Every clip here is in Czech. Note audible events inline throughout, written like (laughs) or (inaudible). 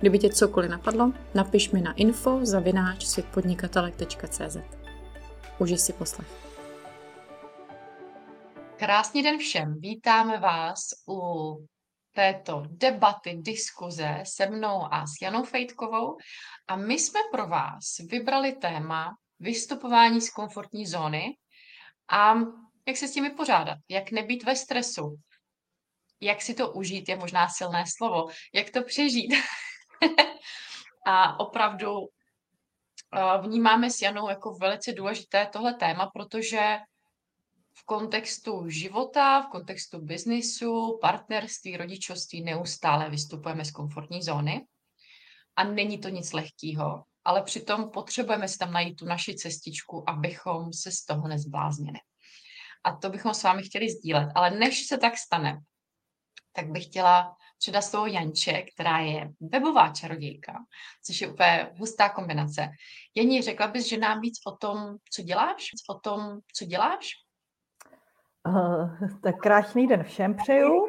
Kdyby tě cokoliv napadlo, napiš mi na info zavináč světpodnikatelek.cz. Užij si poslech. Krásný den všem. Vítáme vás u této debaty, diskuze se mnou a s Janou Fejtkovou a my jsme pro vás vybrali téma vystupování z komfortní zóny a jak se s tím vypořádat, jak nebýt ve stresu, jak si to užít, je možná silné slovo, jak to přežít. (laughs) (laughs) a opravdu vnímáme s Janou jako velice důležité tohle téma, protože v kontextu života, v kontextu biznisu, partnerství, rodičovství neustále vystupujeme z komfortní zóny a není to nic lehkého, ale přitom potřebujeme si tam najít tu naši cestičku, abychom se z toho nezbláznili. A to bychom s vámi chtěli sdílet. Ale než se tak stane, tak bych chtěla předat slovo Janče, která je webová čarodějka, což je úplně hustá kombinace. Janí, řekla bys, že nám víc o tom, co děláš? O tom, co děláš? Uh, tak krásný den všem přeju.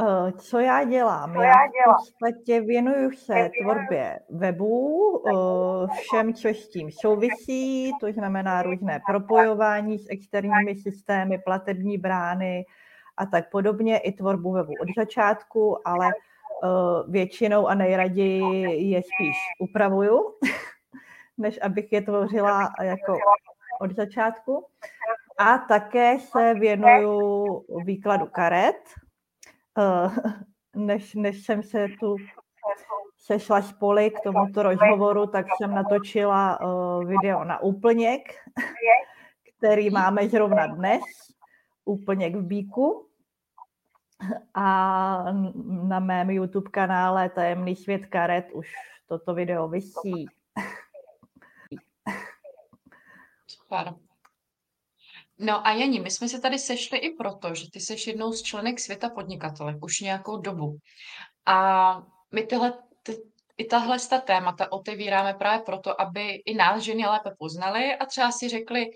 Uh, co já dělám? Já v podstatě věnuju se tvorbě webů, uh, všem, co s tím souvisí, to znamená různé propojování s externími systémy, platební brány, a tak podobně, i tvorbu webu od začátku, ale uh, většinou a nejraději je spíš upravuju, (laughs) než abych je tvořila jako od začátku. A také se věnuju výkladu karet. Uh, (laughs) než, než jsem se tu sešla s Poli k tomuto rozhovoru, tak jsem natočila uh, video na úplněk, (laughs) který máme zrovna dnes, úplněk v Bíku (laughs) a na mém YouTube kanále Tajemný svět karet už toto video vysí. Super. No a Janí, my jsme se tady sešli i proto, že ty jsi jednou z členek světa podnikatelek už nějakou dobu. A my tyhle, ty, i tahle ta témata otevíráme právě proto, aby i nás ženy lépe poznali a třeba si řekli,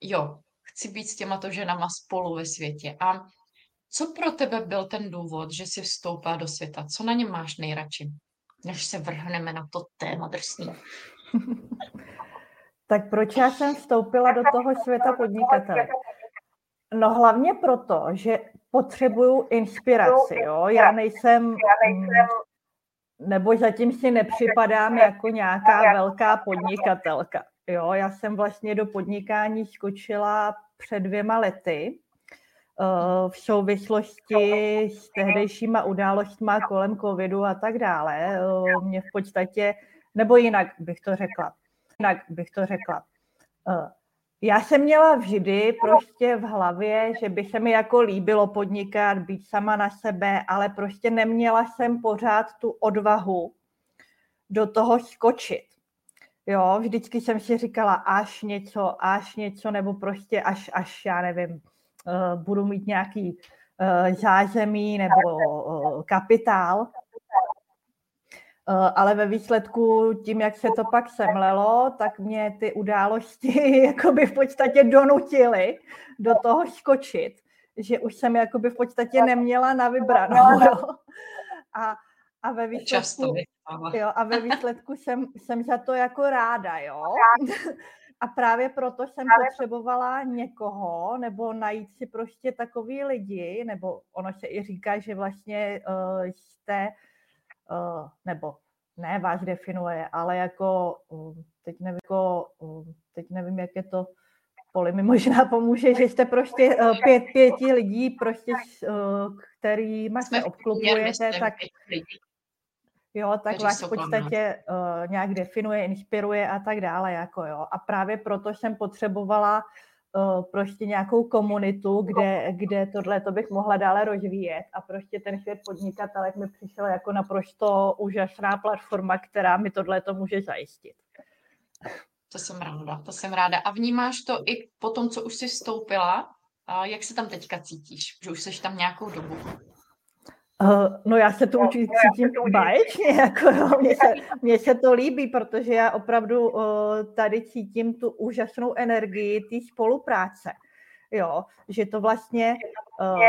jo, chci být s těmato ženama spolu ve světě. A co pro tebe byl ten důvod, že jsi vstoupila do světa? Co na něm máš nejradši? Než se vrhneme na to téma drsný. (laughs) tak proč já jsem vstoupila do toho světa podnikatele? No hlavně proto, že potřebuju inspiraci. Jo? Já nejsem, mm, nebo zatím si nepřipadám jako nějaká velká podnikatelka. Jo? Já jsem vlastně do podnikání skočila před dvěma lety v souvislosti s tehdejšíma událostmi kolem covidu a tak dále. Eh, mě v podstatě, nebo jinak bych to řekla, jinak bych to řekla. Eh, já jsem měla vždy prostě v hlavě, že by se mi jako líbilo podnikat, být sama na sebe, ale prostě neměla jsem pořád tu odvahu do toho skočit. Jo, vždycky jsem si říkala, až něco, až něco, nebo prostě až, až já nevím, Eh, budu mít nějaký eh, zázemí nebo eh, kapitál. Ale ve výsledku tím, jak se to pak semlelo, tak mě ty události (laughs) jakoby v podstatě donutily do toho skočit, že už jsem jakoby v podstatě neměla na vybranou. Jo. A, a ve výsledku, jo, a ve výsledku jsem, jsem za to jako ráda, jo. (laughs) (laughs) A právě proto jsem právě potřebovala někoho, nebo najít si prostě takový lidi, nebo ono se i říká, že vlastně uh, jste, uh, nebo ne vás definuje, ale jako, uh, teď nevím, jako, uh, teď nevím, jak je to, Poli mi možná pomůže, že jste prostě uh, pět, pěti lidí, prostě, uh, kterýma se obklubujete, tak, jo, tak vás v podstatě uh, nějak definuje, inspiruje a tak dále, jako jo. A právě proto jsem potřebovala prostě nějakou komunitu, kde, kde tohle to bych mohla dále rozvíjet a prostě ten svět podnikatelek mi přišel jako naprosto úžasná platforma, která mi tohle to může zajistit. To jsem ráda, to jsem ráda. A vnímáš to i po tom, co už jsi vstoupila? A jak se tam teďka cítíš, že už jsi tam nějakou dobu? Uh, no já se to no, určitě cítím báječně, jako jo, mně, se, mně se to líbí, protože já opravdu uh, tady cítím tu úžasnou energii té spolupráce, jo, že to vlastně, uh,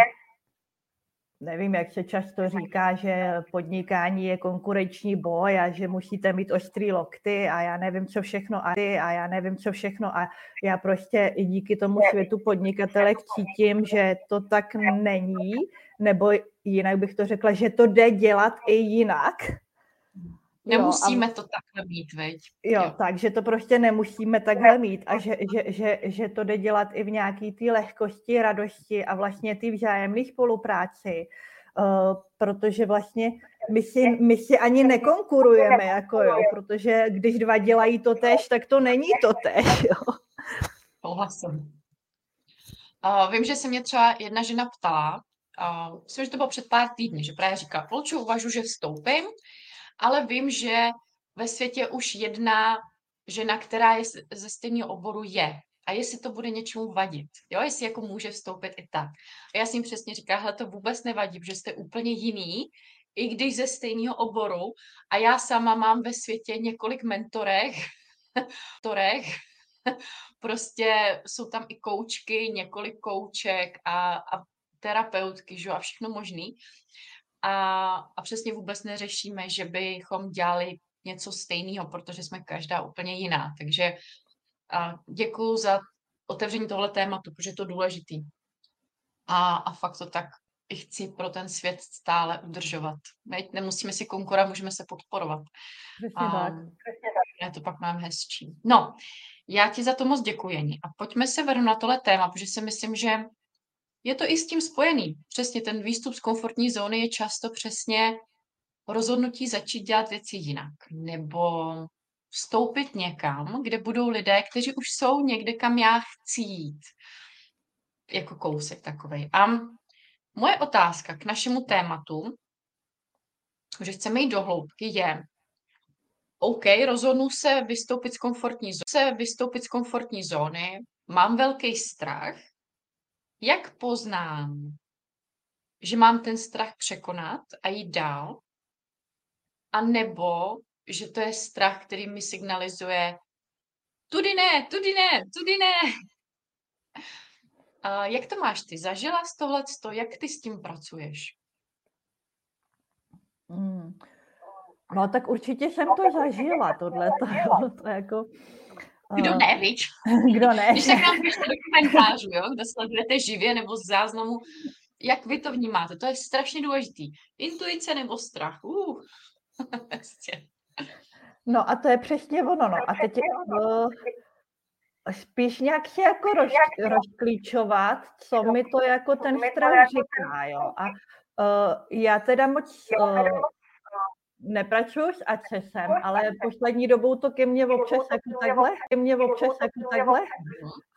nevím, jak se často říká, že podnikání je konkurenční boj a že musíte mít ostrý lokty a já nevím, co všechno a ty a já nevím, co všechno a já prostě i díky tomu světu podnikatelek cítím, že to tak není, nebo jinak bych to řekla, že to jde dělat i jinak. Nemusíme jo, a... to takhle mít, veď? Jo, jo, takže to prostě nemusíme takhle mít a že, že, že, že to jde dělat i v nějaký té lehkosti, radosti a vlastně ty vzájemné spolupráci, uh, protože vlastně my si, my si ani nekonkurujeme, jako jo, protože když dva dělají to tež, tak to není to tež, (laughs) jo. Souhlasím. Uh, vím, že se mě třeba jedna žena ptala, uh, myslím, že to bylo před pár týdny, že právě říká, Polču, uvažu, že vstoupím, ale vím, že ve světě už jedna žena, která je ze stejného oboru, je. A jestli to bude něčemu vadit, jo, jestli jako může vstoupit i tak. A já jim přesně říkám, hele, to vůbec nevadí, že jste úplně jiný, i když ze stejného oboru. A já sama mám ve světě několik mentorek, (laughs) mentorek (laughs) prostě jsou tam i koučky, několik kouček a, a terapeutky, že? a všechno možný. A, a přesně vůbec neřešíme, že bychom dělali něco stejného, protože jsme každá úplně jiná. Takže a děkuju za otevření tohle tématu, protože je to důležitý. A, a fakt to tak i chci pro ten svět stále udržovat. My nemusíme si konkurovat, můžeme se podporovat. Přesně tak. Je to pak mám hezčí. No, já ti za to moc děkuji, A pojďme se vrhnout na tohle téma, protože si myslím, že je to i s tím spojený. Přesně ten výstup z komfortní zóny je často přesně rozhodnutí začít dělat věci jinak. Nebo vstoupit někam, kde budou lidé, kteří už jsou někde, kam já chci jít. Jako kousek takovej. A moje otázka k našemu tématu, že chceme jít do hloubky, je, OK, rozhodnu se vystoupit z komfortní zóny, se vystoupit z komfortní zóny, mám velký strach, jak poznám, že mám ten strach překonat a jít dál? A nebo, že to je strach, který mi signalizuje tudy ne, tudy ne, tudy ne. A jak to máš ty? Zažila jsi tohleto? Jak ty s tím pracuješ? Hmm. No tak určitě jsem to zažila, tohle. (laughs) To, jako, kdo eh, ne, viď? (laughs) Kdo ne? Když tak nám pište do komentářů, jo, kde sledujete živě nebo z záznamu, jak vy to vnímáte. To je strašně důležitý. Intuice nebo strach. Uh. (laughs) no a to je přesně ono. No. A teď uh, spíš nějak se jako roz, rozklíčovat, co mi to jako ten strach říká. Jo. A uh, já teda moc uh, nepracuji s accesem, ale poslední dobou to ke mně občas jako takhle, ke mně občas jako takhle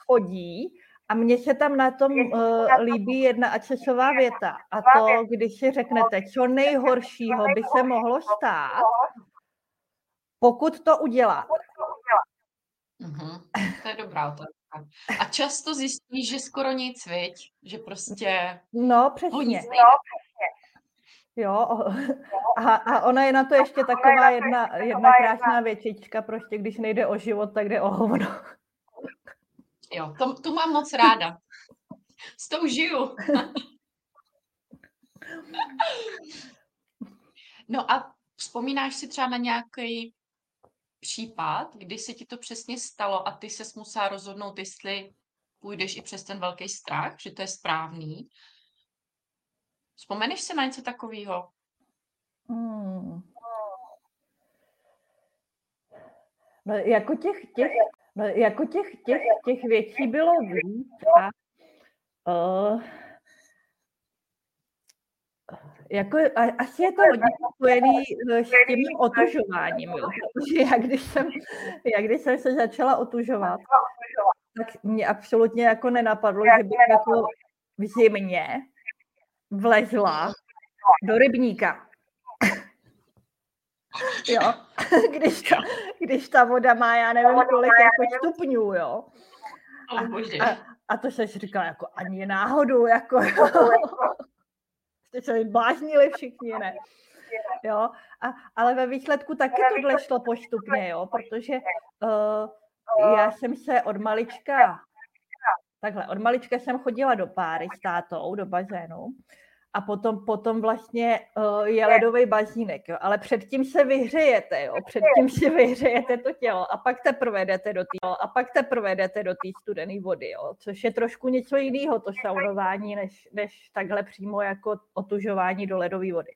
chodí a mně se tam na tom uh, líbí jedna accesová věta a to, když si řeknete, co nejhoršího by se mohlo stát, pokud to uděláte. Mm-hmm. To je dobrá otázka. A často zjistíš, že skoro nic, viď? Že prostě... No, přesně. No, Jo, a, a ona je na to ještě taková jedna, jedna krásná věčička, prostě když nejde o život, tak jde o hovno. Jo, to, tu mám moc ráda. S tou žiju. No a vzpomínáš si třeba na nějaký případ, kdy se ti to přesně stalo a ty se musela rozhodnout, jestli půjdeš i přes ten velký strach, že to je správný, Vzpomeneš si na něco takového? Hmm. No, jako těch, těch, no, jako těch, těch, těch věcí bylo víc a uh, jako, a, asi je to hodně spojený s tím otužováním, já když, jsem, já když jsem se začala otužovat, tak mě absolutně jako nenapadlo, že bych jako v zimě vlezla do rybníka. (laughs) jo, (laughs) když ta, když ta voda má, já nevím, kolik jako stupňů, jo. A, a, a to se říkala jako ani náhodou, jako (laughs) Jste se bláznili všichni, ne? Jo, a, ale ve výsledku taky tohle šlo postupně, jo, protože uh, já jsem se od malička, takhle, od malička jsem chodila do páry s tátou, do bazénu a potom, potom vlastně uh, je ledový bazínek, jo. ale předtím se vyhřejete, jo. předtím si vyhřejete to tělo a pak teprve jdete do té a pak teprve jdete do té studené vody, jo. což je trošku něco jiného to saunování, než, než takhle přímo jako otužování do ledové vody.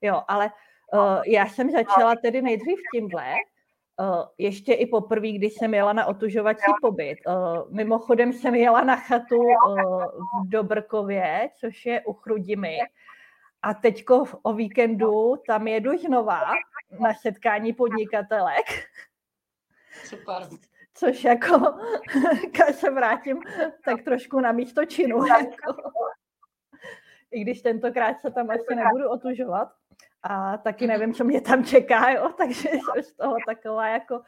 Jo, ale uh, já jsem začala tedy nejdřív tímhle, ještě i poprvé, když jsem jela na otužovací pobyt. Uh, mimochodem jsem jela na chatu uh, v Dobrkově, což je u Chrudimy. A teďko o víkendu tam jedu znova na setkání podnikatelek. Super. (laughs) Což jako, (laughs) když se vrátím, tak trošku na místo činu. Jako. I když tentokrát se tam asi nebudu otužovat a taky nevím, co mě tam čeká, jo, (laughs) takže jsem z toho taková jako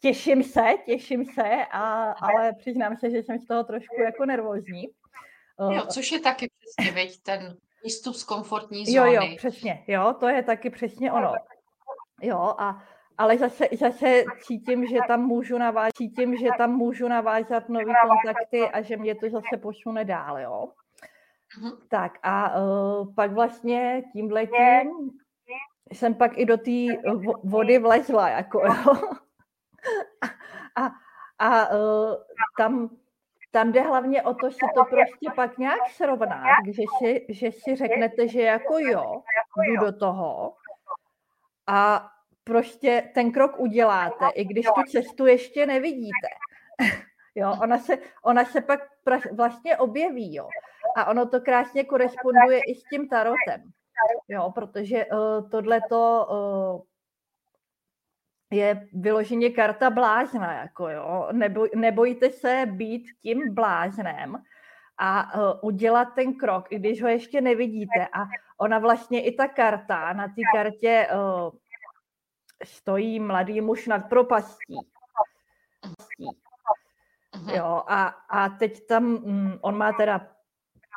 těším se, těším se, a, ale přiznám se, že jsem z toho trošku jako nervózní. Jo, eh, což je taky přesně, veď, ten výstup z komfortní zóny. Jo, jo, přesně, jo, to je taky přesně ono. Jo, a ale zase, zase cítím, že tam můžu navázat, cítím, že tam můžu navázat nové kontakty a že mě to zase posune dál, jo. Mm-hmm. Tak a uh, pak vlastně tím letím jsem pak i do té vody vlezla, jako jo. A, a uh, tam, tam jde hlavně o to si to prostě pak nějak srovnat, že si, že si řeknete, že jako jo, jdu do toho a prostě ten krok uděláte, i když tu cestu ještě nevidíte. (laughs) Jo, ona se, ona se pak vlastně objeví, jo. A ono to krásně koresponduje i s tím tarotem. Jo, protože uh, tohleto uh, je vyloženě karta blázna, jako jo. Neboj, nebojte se být tím bláznem a uh, udělat ten krok, i když ho ještě nevidíte. A ona vlastně i ta karta, na té kartě uh, stojí mladý muž nad propastí. Jo, a, a teď tam, mm, on má teda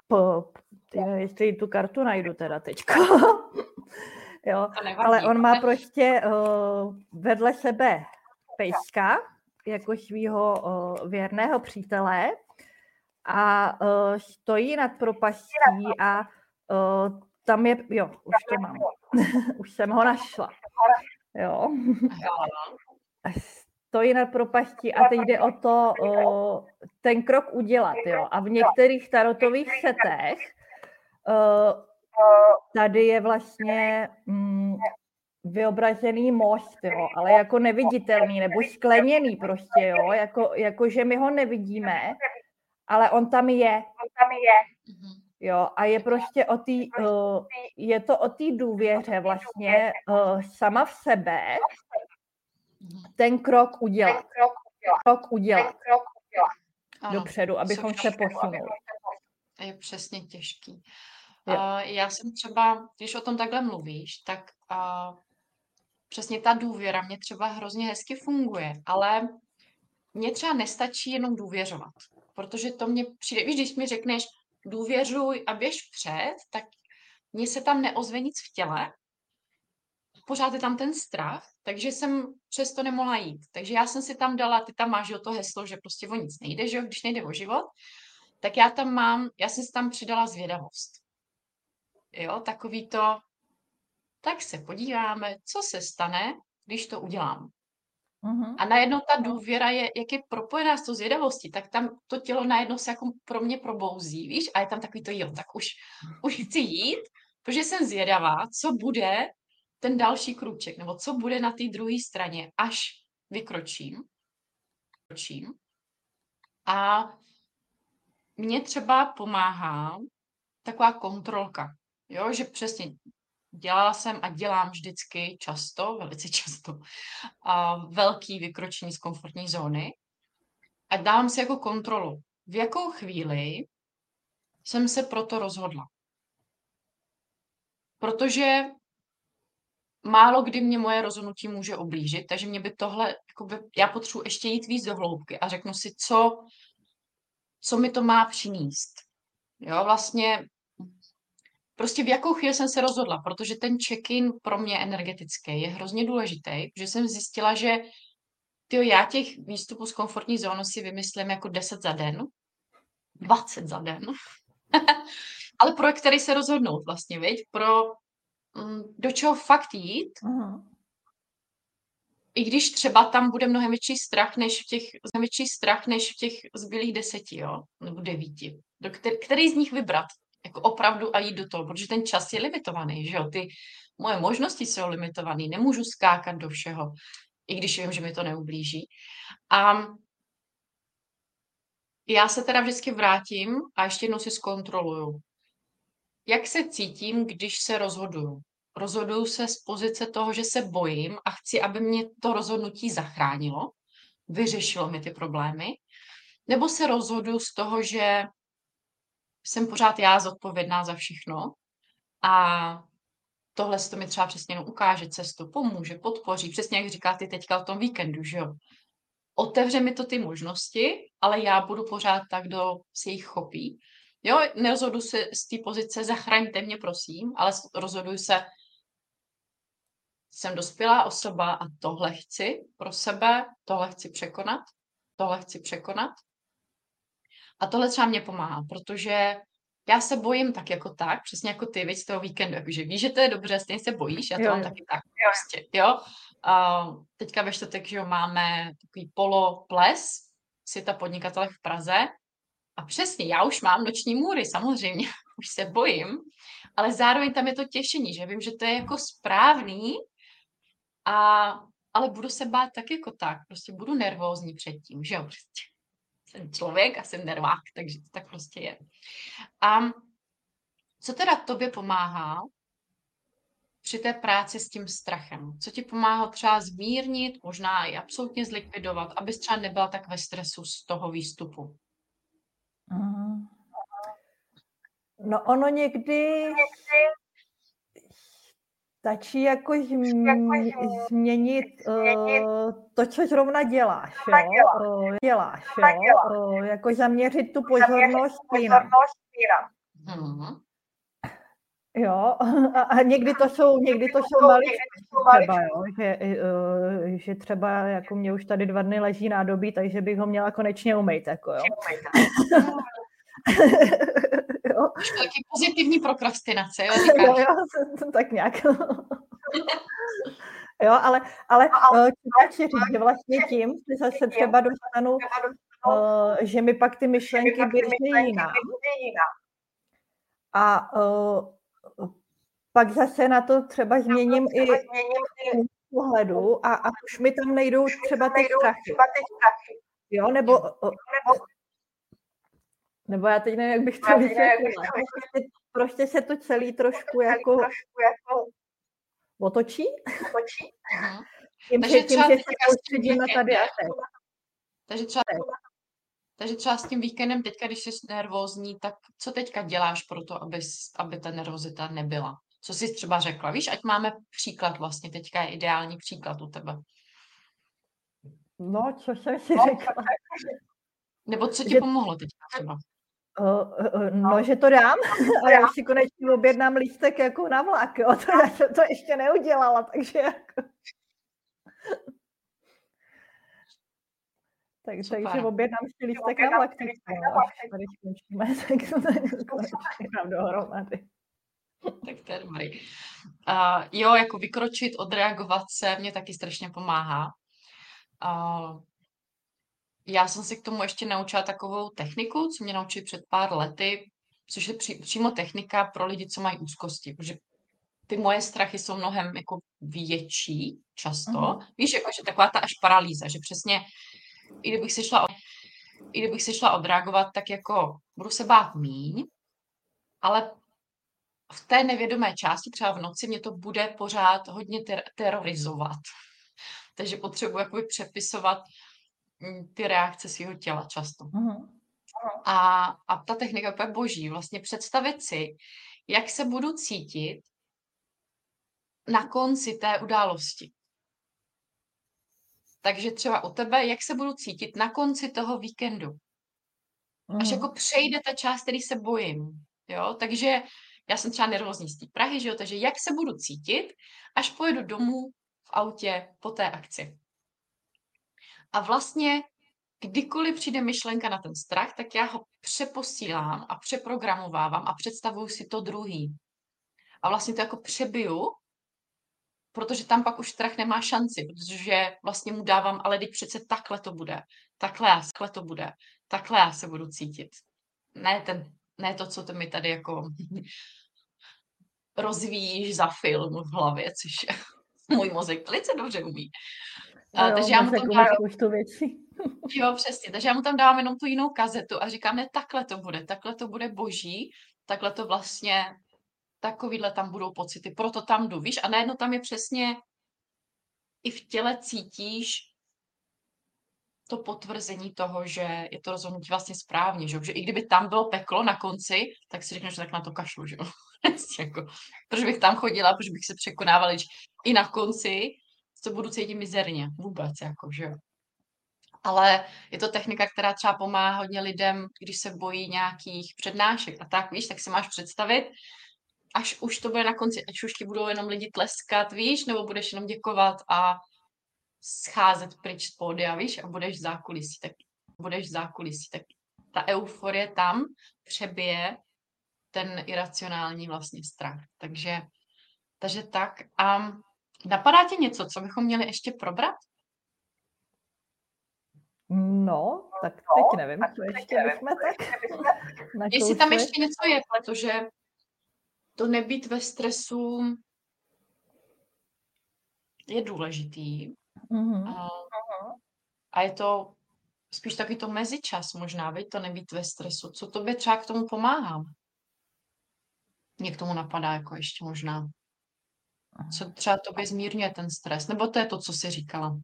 po, nevím, jestli tu kartu najdu teda teďko. (laughs) jo, ale on má prostě uh, vedle sebe pejska, jako svého uh, věrného přítele a uh, stojí nad propastí a uh, tam je, jo, už to mám, (laughs) už jsem ho našla. Jo. (laughs) stojí nad propastí a teď jde o to o, ten krok udělat. Jo. A v některých tarotových setech o, tady je vlastně mm, vyobrazený most, jo, ale jako neviditelný nebo skleněný prostě, jo, jako, jako že my ho nevidíme, ale on tam je. On tam je. Jo, a je prostě o té, uh, je to o té důvěře vlastně uh, sama v sebe, ten krok udělat. Ten krok udělat. Krok udělat. Ten krok udělat. Ano, dopředu, abychom se posunuli. Je přesně těžký. Uh, já jsem třeba, když o tom takhle mluvíš, tak uh, přesně ta důvěra mě třeba hrozně hezky funguje, ale mně třeba nestačí jenom důvěřovat, protože to mě přijde, víš, když mi řekneš důvěřuj a běž před, tak mně se tam neozve nic v těle, pořád je tam ten strach, takže jsem přesto nemohla jít. Takže já jsem si tam dala, ty tam máš o to heslo, že prostě o nic nejde, že jo, když nejde o život, tak já tam mám, já jsem si tam přidala zvědavost. Jo, takový to, tak se podíváme, co se stane, když to udělám. Uh-huh. A najednou ta důvěra je, jak je propojená s tou zvědavostí, tak tam to tělo najednou se jako pro mě probouzí, víš, a je tam takový to, jo, tak už, už chci jít, protože jsem zvědavá, co bude, ten další krůček, nebo co bude na té druhé straně, až vykročím. vykročím. A mně třeba pomáhá taková kontrolka, jo, že přesně dělala jsem a dělám vždycky často, velice často, a velký vykročení z komfortní zóny. a dávám si jako kontrolu, v jakou chvíli jsem se proto rozhodla. Protože málo kdy mě moje rozhodnutí může oblížit, takže mě by tohle, jakoby, já potřebuji ještě jít víc do hloubky a řeknu si, co, co mi to má přinést. Jo, vlastně prostě v jakou chvíli jsem se rozhodla, protože ten check-in pro mě energetický je hrozně důležitý, že jsem zjistila, že tyjo, já těch výstupů z komfortní zóny si vymyslím jako 10 za den, 20 za den, (laughs) ale pro který se rozhodnout vlastně, viď? Pro do čeho fakt jít, uh-huh. i když třeba tam bude mnohem větší strach, než v těch, větší strach, než v těch zbylých deseti, jo, nebo devíti. Do který, který z nich vybrat, jako opravdu a jít do toho, protože ten čas je limitovaný, že jo, ty moje možnosti jsou limitované, nemůžu skákat do všeho, i když vím, že mi to neublíží. A já se teda vždycky vrátím a ještě jednou si zkontroluju. Jak se cítím, když se rozhoduju? Rozhoduju se z pozice toho, že se bojím a chci, aby mě to rozhodnutí zachránilo, vyřešilo mi ty problémy, nebo se rozhoduju z toho, že jsem pořád já zodpovědná za všechno a tohle to mi třeba přesně ukáže cestu, pomůže, podpoří, přesně jak říká ty teďka o tom víkendu, že jo. Otevře mi to ty možnosti, ale já budu pořád tak, kdo si jich chopí. Jo, nerozhodu se z té pozice, zachraňte mě, prosím, ale rozhoduju se, jsem dospělá osoba a tohle chci pro sebe, tohle chci překonat, tohle chci překonat. A tohle třeba mě pomáhá, protože já se bojím tak jako tak, přesně jako ty, víš, z toho víkendu, jakože víš, že to je dobře, stejně se bojíš, já to jo, mám jo. taky tak, prostě, jo. Uh, teďka ve čtvrtek, že jo, máme takový polo ples, si ta podnikatele v Praze a přesně, já už mám noční můry, samozřejmě, (laughs) už se bojím, ale zároveň tam je to těšení, že vím, že to je jako správný, a, ale budu se bát tak jako tak, prostě budu nervózní předtím, že jo, prostě jsem člověk a jsem nervák, takže to tak prostě je. A co teda tobě pomáhá při té práci s tím strachem? Co ti pomáhá třeba zmírnit, možná i absolutně zlikvidovat, abys třeba nebyla tak ve stresu z toho výstupu? Mhm. No ono někdy stačí jako změnit uh, to, co zrovna děláš, jo? Uh, děláš, jo? Uh, jako zaměřit tu pozornost jinam. Hmm. Jo, (laughs) a, a někdy to jsou, někdy to jsou malé třeba, jo, že, že třeba jako mě už tady dva dny leží nádobí, takže bych ho měla konečně umýt, jako jo. (laughs) jo. Taky pozitivní prokrastinace, jo, (laughs) jo, jo, (laughs) tak nějak. (laughs) jo, ale, ale chci říct, že vlastně tím že zase třeba dostanu, uh, že mi pak ty myšlenky běží jinam. A uh, pak zase na to třeba změním i pohledu a, a už mi tam nejdou třeba ty strachy. Jo, nebo, nebo já teď nevím, jak bych to vysvětlila. Prostě, prostě se to celý trošku jako, jako otočí. otočí. Tím, Takže tím, že se tady a teď. Takže třeba, takže třeba s tím víkendem teďka, když jsi nervózní, tak co teďka děláš pro to, aby, aby ta nervozita nebyla? Co jsi třeba řekla? Víš, ať máme příklad vlastně, teďka je ideální příklad u tebe. No, co jsem si řekla? Nebo co ti že... pomohlo teďka třeba? Uh, uh, no, že to dám (laughs) a já si konečně objednám lístek jako na vlak, jo. To já jsem to ještě neudělala, takže jako... (laughs) tak, takže objednám si lístek na vlak, teď, tady skončíme, (laughs) tak to dám dohromady. Tak to je dobrý. Uh, jo, jako vykročit, odreagovat se, mě taky strašně pomáhá. Uh, já jsem si k tomu ještě naučila takovou techniku, co mě naučili před pár lety, což je při, přímo technika pro lidi, co mají úzkosti, protože ty moje strachy jsou mnohem jako větší často. Uh-huh. Víš, jako, že taková ta až paralýza, že přesně, i kdybych se šla, i kdybych se šla odreagovat, tak jako budu se bát míň, ale v té nevědomé části, třeba v noci, mě to bude pořád hodně ter- terorizovat. (laughs) Takže potřebuji jakoby přepisovat ty reakce svého těla často. Uh-huh. A, a ta technika je boží. Vlastně představit si, jak se budu cítit na konci té události. Takže třeba u tebe, jak se budu cítit na konci toho víkendu. Až mm. jako přejde ta část, který se bojím. Jo? Takže já jsem třeba nervózní z té Prahy, že jo? takže jak se budu cítit, až pojedu domů v autě po té akci. A vlastně kdykoliv přijde myšlenka na ten strach, tak já ho přeposílám a přeprogramovávám a představuju si to druhý. A vlastně to jako přebiju, protože tam pak už strach nemá šanci, protože vlastně mu dávám, ale teď přece takhle to bude, takhle, takhle to bude, takhle já se budu cítit. Ne, ten, ne to, co to mi tady jako (laughs) rozvíjíš za film v hlavě, což (laughs) můj mozek velice dobře umí. No jo, takže já mu tam dávám, to věci. jo, přesně. Takže já mu tam dávám jenom tu jinou kazetu a říkám, ne, takhle to bude, takhle to bude boží, takhle to vlastně, takovýhle tam budou pocity, proto tam jdu, víš, a najednou tam je přesně, i v těle cítíš to potvrzení toho, že je to rozhodnutí vlastně správně, že, že i kdyby tam bylo peklo na konci, tak si řekneš, že tak na to kašlu, že (laughs) jako, proč bych tam chodila, proč bych se překonávala, i na konci se budu cítit mizerně, vůbec, jako, že jo. Ale je to technika, která třeba pomáhá hodně lidem, když se bojí nějakých přednášek a tak, víš, tak si máš představit, až už to bude na konci, až už ti budou jenom lidi tleskat, víš, nebo budeš jenom děkovat a scházet pryč z pódia, víš, a budeš v zákulisí, tak budeš v zákulisí, tak ta euforie tam přebije ten iracionální vlastně strach. Takže, takže tak. A napadá ti něco, co bychom měli ještě probrat? No, tak teď no, nevím, co ještě bychom (laughs) tak Jestli tam ještě něco je, protože to nebýt ve stresu je důležitý. Mm-hmm. A, a je to spíš taky to mezičas možná, veď to nebýt ve stresu. Co tobě třeba k tomu pomáhá? Mě k tomu napadá jako ještě možná. Co třeba tobě zmírňuje ten stres? Nebo to je to, co jsi říkala?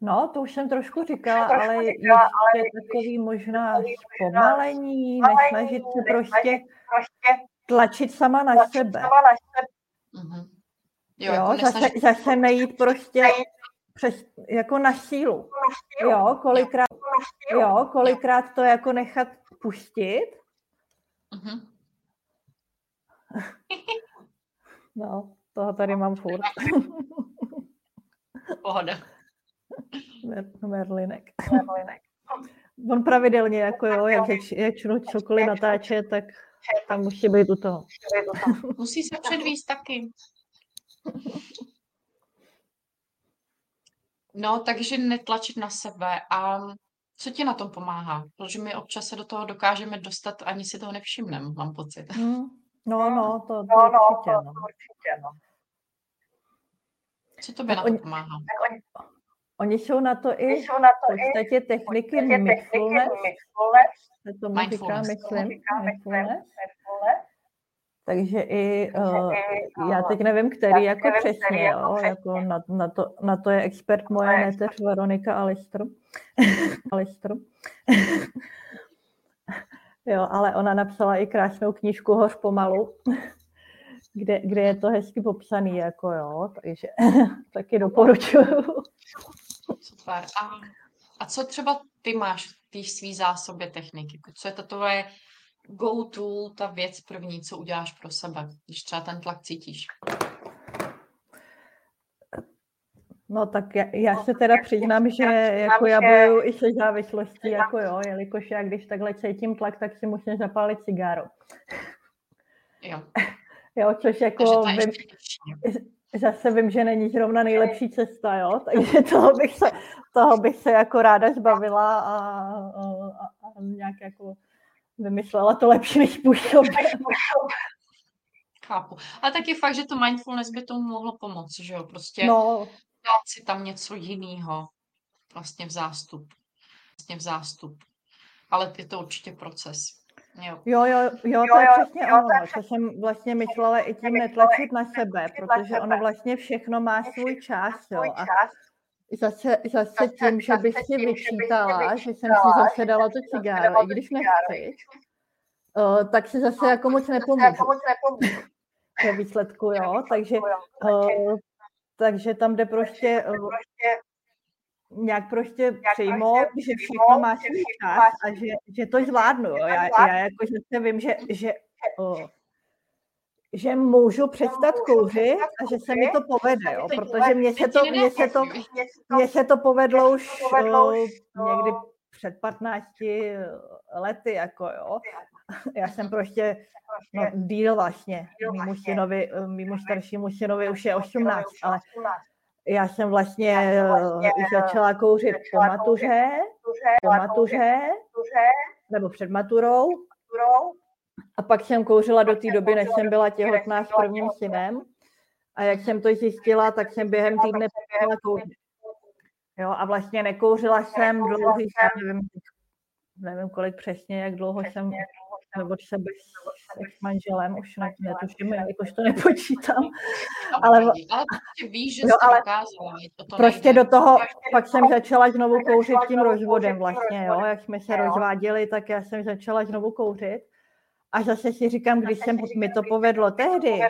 No, to už jsem trošku říkala, trošku ale říkala, ale je takový možná zpomalení, nesnažit se prostě, prostě tlačit sama na tlačit sebe. Sama na sebe. Uh-huh. Jo, jo jako zase, zase nejít prostě přes, jako na sílu. Jo, kolikrát, jo, kolikrát to jako nechat pustit. Uh-huh. (laughs) No, toho tady mám furt. (laughs) Pohoda. Mer- Merlinek. Merlinek. On pravidelně, jako jo, jak začnu cokoliv natáčet, tak tam musí být u toho. (laughs) Musí se předvíst taky. No, takže netlačit na sebe. A co ti na tom pomáhá? Protože my občas se do toho dokážeme dostat, ani si toho nevšimneme, mám pocit. Mm. No, no, to, to, no, no, určitě, no. to určitě, no. Co tobě na to pomáhá? Oni, oni jsou na to i jsou na to v podstatě techniky mindfulness, se tomu říká, myslím. Takže i, uh, já teď nevím, který jako přesně, jo, jako na, na, to, na to je expert moje neteř Veronika Alistr. (laughs) Alistr. Jo, ale ona napsala i krásnou knížku Hoř pomalu, (laughs) kde, kde je to hezky popsaný, jako jo, takže (laughs) taky doporučuju. Super. A, a co třeba ty máš v té svý zásobě techniky? Co je to tvoje go-to, ta věc první, co uděláš pro sebe, když třeba ten tlak cítíš? No tak já, já se teda přiznám, že jako já bojuju i se závislostí, jako jo, jelikož já když takhle cítím tlak, tak si musím zapálit cigáro. Jo. (laughs) Jo, což jako vím, (laughs) zase vím, že není zrovna nejlepší cesta, jo, (laughs) takže toho bych se, toho bych se jako ráda zbavila a, a, a nějak jako vymyslela to lepší způsob. Chápu. A tak je fakt, že to mindfulness by tomu mohlo pomoct, že jo, prostě. No, dát si tam něco jiného vlastně v zástup. Vlastně v zástup. Ale je to určitě proces. Jo, jo, jo, jo to je přesně jo, ono. To jsem vlastně myslela i tím netlačit na sebe, protože ono vlastně všechno má svůj čas. Jo. A Zase, zase tím, že bych si vyčítala, že jsem si zase dala to cigáro, i když nechci, uh, tak si zase jako moc nepomůžu. Ve výsledku, jo. Takže, uh, takže tam jde prostě uh, nějak prostě přijmout, že všechno má svůj čas a že, že to zvládnu. Jo. Já, já jako že vím, že, že uh, že můžu přestat kouřit a že se mi to povede, jo, protože mně se to, mně se to, mně se to povedlo už někdy před 15 lety, jako jo. (laughs) Já jsem prostě, no, díl vlastně, mimo synovi, mimo staršímu synovi už je 18, ale já jsem vlastně začala kouřit po matuře, po matuře, nebo před maturou, a pak jsem kouřila do té doby, než jsem byla těhotná s prvním synem. A jak jsem to zjistila, tak jsem během týdne přestala kouřit. Jo, a vlastně nekouřila jsem dlouhý, nevím, nevím kolik přesně, jak dlouho jsem nebo se bez s manželem, už ne, netuším, jakož to nepočítám. (laughs) Ale, ale prostě víš, že jo, ale to prostě do toho, pak jsem začala znovu kouřit tím rozvodem vlastně, jo, jak jsme se rozváděli, tak já jsem začala znovu kouřit. A zase si říkám, když jsem mi to povedlo tehdy,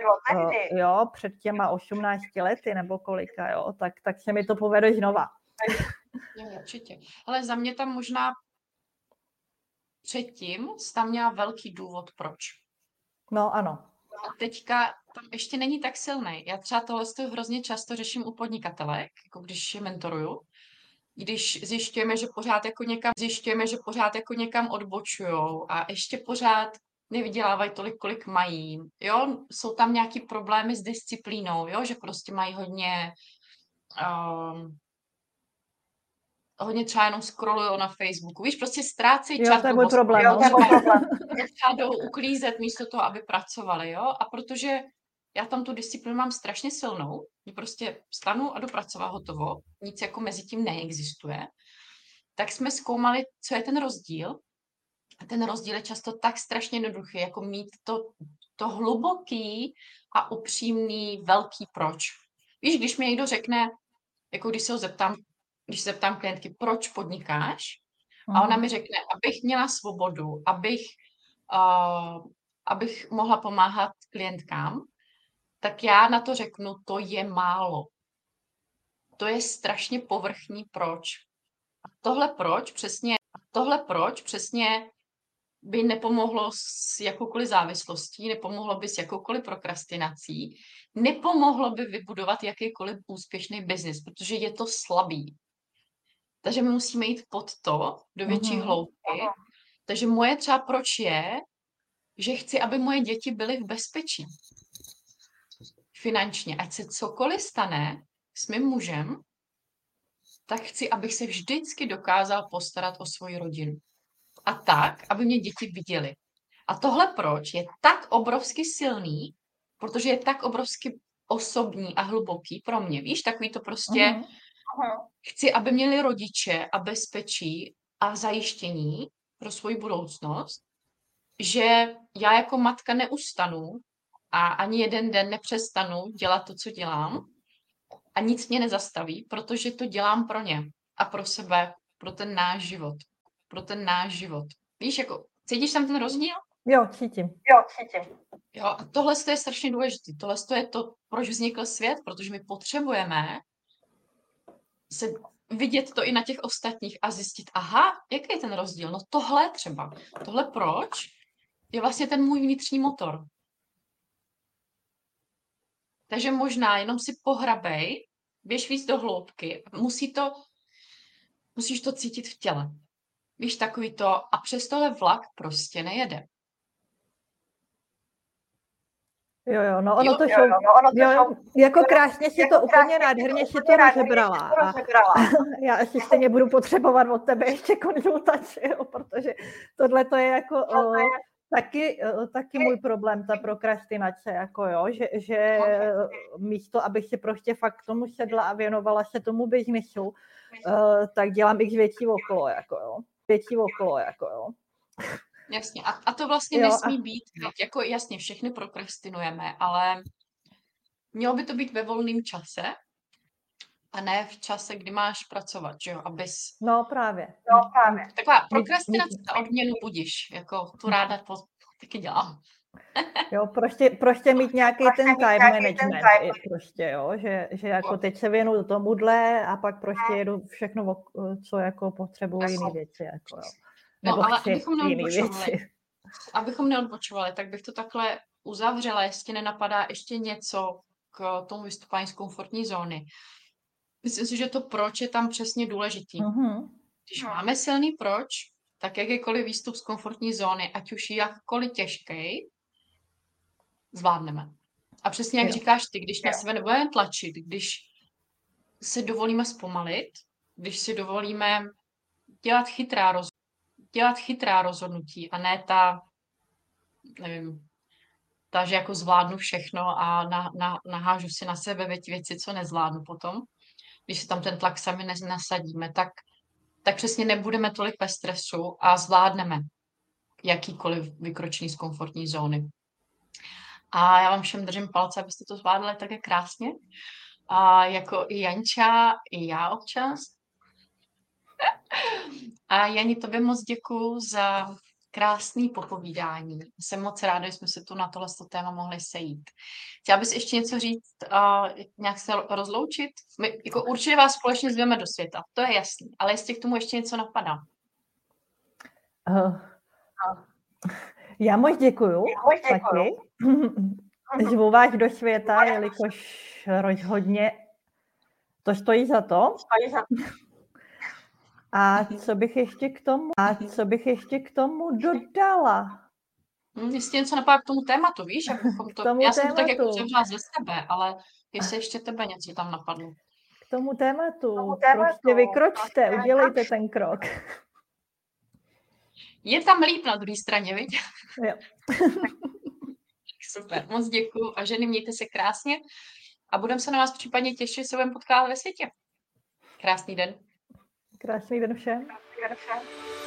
jo, před těma 18 lety nebo kolika, jo, tak, tak se mi to povede znova. Jo, určitě. Ale za mě tam možná předtím tam měla velký důvod, proč. No ano. A teďka tam ještě není tak silný. Já třeba tohle hrozně často řeším u podnikatelek, jako když je mentoruju, když zjišťujeme, že pořád jako někam, zjišťujeme, že pořád jako někam odbočujou a ještě pořád nevydělávají tolik, kolik mají. Jo, jsou tam nějaký problémy s disciplínou, jo, že prostě mají hodně um, hodně třeba jenom scrollují na Facebooku. Víš, prostě ztrácejí čas. Jo, to je můj problém. Jo, (laughs) to je problém. jdou uklízet místo toho, aby pracovali, jo. A protože já tam tu disciplínu mám strašně silnou, že prostě stanu a dopracovat hotovo, nic jako mezi tím neexistuje, tak jsme zkoumali, co je ten rozdíl a ten rozdíl je často tak strašně jednoduchý, jako mít to, to hluboký a upřímný velký proč. Víš, když mi někdo řekne, jako když se ho zeptám, když se zeptám klientky, proč podnikáš, a ona mhm. mi řekne, abych měla svobodu, abych, uh, abych mohla pomáhat klientkám, tak já na to řeknu, to je málo. To je strašně povrchní proč. A tohle proč přesně, tohle proč přesně by nepomohlo s jakoukoliv závislostí, nepomohlo by s jakoukoliv prokrastinací, nepomohlo by vybudovat jakýkoliv úspěšný biznis, protože je to slabý. Takže my musíme jít pod to, do větší mm-hmm. hloubky. Takže moje třeba proč je, že chci, aby moje děti byly v bezpečí. Finančně. Ať se cokoliv stane s mým mužem, tak chci, abych se vždycky dokázal postarat o svoji rodinu a tak, aby mě děti viděly. A tohle proč je tak obrovsky silný, protože je tak obrovsky osobní a hluboký pro mě. Víš, takový to prostě uh-huh. chci, aby měli rodiče a bezpečí a zajištění pro svoji budoucnost, že já jako matka neustanu a ani jeden den nepřestanu dělat to, co dělám a nic mě nezastaví, protože to dělám pro ně a pro sebe, pro ten náš život pro ten náš život. Víš, jako cítíš tam ten rozdíl? Jo, cítím. Jo, cítím. Jo, a tohle je strašně důležité. Tohle je to, proč vznikl svět, protože my potřebujeme se vidět to i na těch ostatních a zjistit, aha, jaký je ten rozdíl? No tohle třeba. Tohle proč je vlastně ten můj vnitřní motor. Takže možná jenom si pohrabej, běž víc do hloubky. Musí to, musíš to cítit v těle. Víš, takový to, a přes tohle vlak prostě nejede. Jo, jo, no ono jo, to jo, šlo, no, ono to jo, šlo, jako krásně si to úplně nádherně si to rozebrala. A, (laughs) já asi stejně budu potřebovat od tebe ještě konzultaci, jo, protože tohle to je jako o, taky, o, taky můj problém, ta prokrastinace, jako jo, že, že místo, abych si prostě fakt tomu sedla a věnovala se tomu biznisu, uh, tak dělám x věcí okolo, jako jo větší okolo, jako jo. Jasně, a, a to vlastně jo, nesmí a... být, jako jasně, všechny prokrastinujeme, ale mělo by to být ve volném čase a ne v čase, kdy máš pracovat, že jo, abys... No právě. No právě. Taková prokrastinace za odměnu budíš, jako tu ráda to taky dělám. (laughs) Jo, prostě, prostě mít nějaký prostě ten time management ten time. prostě, jo, že, že jako teď se věnu tomuhle a pak prostě jedu všechno, co jako potřebuji jiné věci, jako jo. No, Nebo ale abychom neodbočovali, abychom neodbočovali, tak bych to takhle uzavřela, jestli nenapadá ještě něco k tomu vystupování z komfortní zóny. Myslím si, že to proč je tam přesně důležitý. Uh-huh. Když máme silný proč, tak jakýkoliv výstup z komfortní zóny, ať už jakkoliv těžký, zvládneme. A přesně jak jo. říkáš ty, když na sebe nebudeme tlačit, když si dovolíme zpomalit, když si dovolíme dělat chytrá, roz... dělat chytrá rozhodnutí a ne ta, nevím, ta, že jako zvládnu všechno a na, na, nahážu si na sebe věci, co nezvládnu potom, když si tam ten tlak sami nasadíme, tak, tak přesně nebudeme tolik ve stresu a zvládneme jakýkoliv vykročení z komfortní zóny. A já vám všem držím palce, abyste to zvládli také krásně. A jako i Janča, i já občas. (laughs) A Jani, tobě moc děkuju za krásný popovídání. Jsem moc ráda, že jsme se tu na tohle téma mohli sejít. Chtěla bys ještě něco říct, uh, nějak se rozloučit? My jako určitě vás společně zveme do světa, to je jasný, ale jestli k tomu ještě něco napadá. Uh, já moc děkuju. Já moc děkuju. (laughs) Zvu vás do světa, jelikož rozhodně to stojí za to. Stojí za to. A co bych ještě k tomu, a co bych ještě k tomu dodala? Hmm, jestli něco napadá k tomu tématu, víš, abychom to, tomu já jsem to tak jako převřela ze sebe, ale jestli ještě tebe něco tam napadlo. K tomu tématu, k tomu tématu prostě vykročte, udělejte ten krok. Je tam líp na druhé straně, viď? Jo. Super, moc děkuji a ženy, mějte se krásně a budeme se na vás případně těšit, se budeme potkávat ve světě. Krásný den. Krásný den všem. Krásný den všem.